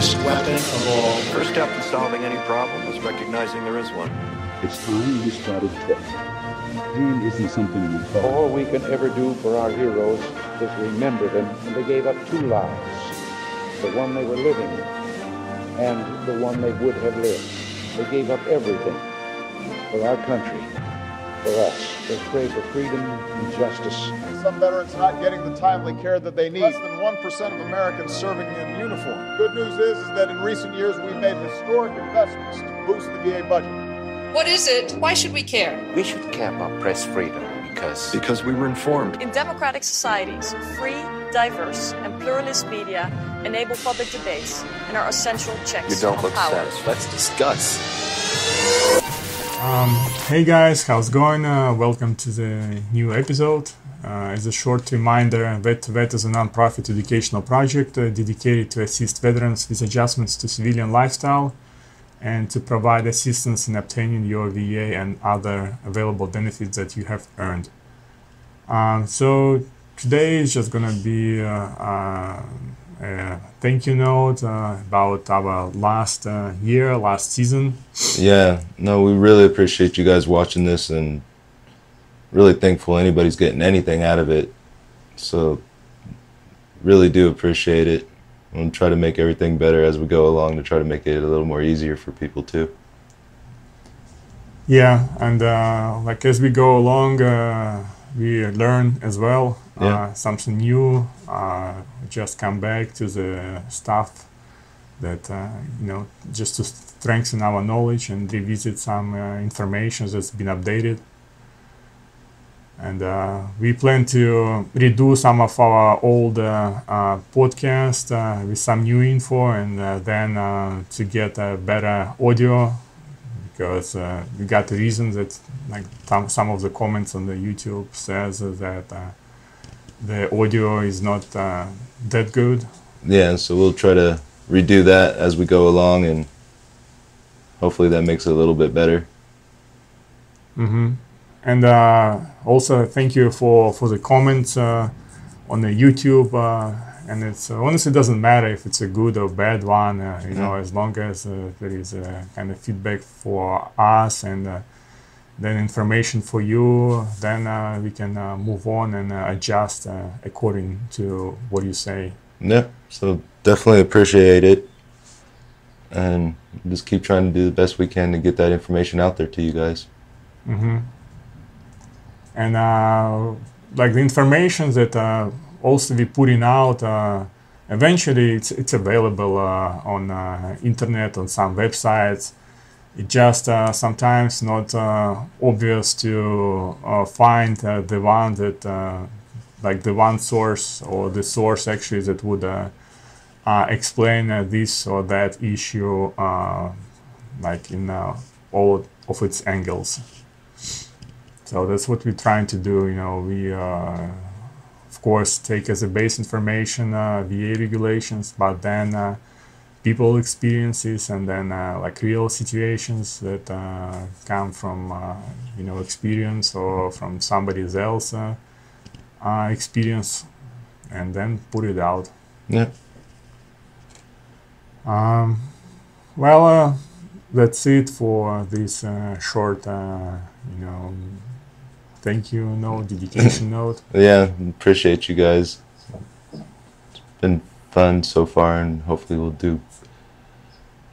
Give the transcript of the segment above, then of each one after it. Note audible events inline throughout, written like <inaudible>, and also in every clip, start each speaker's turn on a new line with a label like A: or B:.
A: greatest weapon of all.
B: First step in solving any problem is recognizing there is one.
C: It's time we started talking. Pain isn't something we call.
D: All we can ever do for our heroes is remember them. And they gave up two lives the one they were living and the one they would have lived. They gave up everything for our country, for us. They pray for freedom and justice.
E: Some veterans not getting the timely care that they need. Less than 1% of Americans serving in uniform. Good news is, is that in recent years we've made historic investments to boost the VA budget.
F: What is it? Why should we care?
G: We should care about press freedom because
B: Because we were informed.
H: In democratic societies, free, diverse, and pluralist media enable public debates and are essential checks
G: you don't look
H: power.
G: satisfied. Let's discuss.
I: Um, hey guys, how's it going? Uh, welcome to the new episode. Uh, as a short reminder, VET, VET is a non-profit educational project uh, dedicated to assist veterans with adjustments to civilian lifestyle and to provide assistance in obtaining your VA and other available benefits that you have earned. Um, so today is just gonna be uh, thank you note uh, about our last uh, year, last season.
J: Yeah, no, we really appreciate you guys watching this and really thankful anybody's getting anything out of it. So, really do appreciate it. and try to make everything better as we go along to try to make it a little more easier for people too.
I: Yeah, and uh, like as we go along, uh, we learn as well uh,
J: Yeah.
I: something new. Uh, just come back to the stuff that uh, you know, just to strengthen our knowledge and revisit some uh, information that's been updated. And uh, we plan to redo some of our old uh, uh, podcast uh, with some new info, and uh, then uh, to get a better audio because uh, we got the reason that like some, some of the comments on the YouTube says that uh, the audio is not uh, that good.
J: Yeah, so we'll try to redo that as we go along and hopefully that makes it a little bit better.
I: hmm And uh, also thank you for for the comments uh, on the YouTube. And it's uh, honestly doesn't matter if it's a good or bad one. Uh, you know, as long as uh, there is a kind of feedback for us and uh, then information for you, then uh, we can uh, move on and uh, adjust uh, according to what you say.
J: Yeah, so definitely appreciate it. And just keep trying to do the best we can to get that information out there to you guys.
I: hmm And uh, like the information that uh, also we putting out, uh, eventually it's it's available uh, on uh, internet on some websites. It just uh, sometimes not uh, obvious to uh, find the one that like the one source or the source actually that would explain this or that issue like in all of its angles. So that's what we're trying to do. You know, we of course take as a base information uh, VA regulations, but then uh, people experiences and then uh, like real situations that uh, come from uh, you know experience or from somebody else uh, uh, experience, and then put it out.
J: Yeah.
I: Um, well, uh, that's it for this uh, short, uh, you know, thank you note, dedication <coughs> note.
J: Yeah, appreciate you guys. It's been fun so far, and hopefully we'll do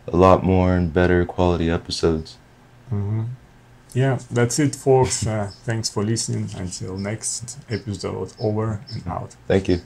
J: a lot more and better quality episodes.
I: hmm Yeah, that's it, folks. Uh, thanks for listening. Until next episode, over and out.
J: Thank you.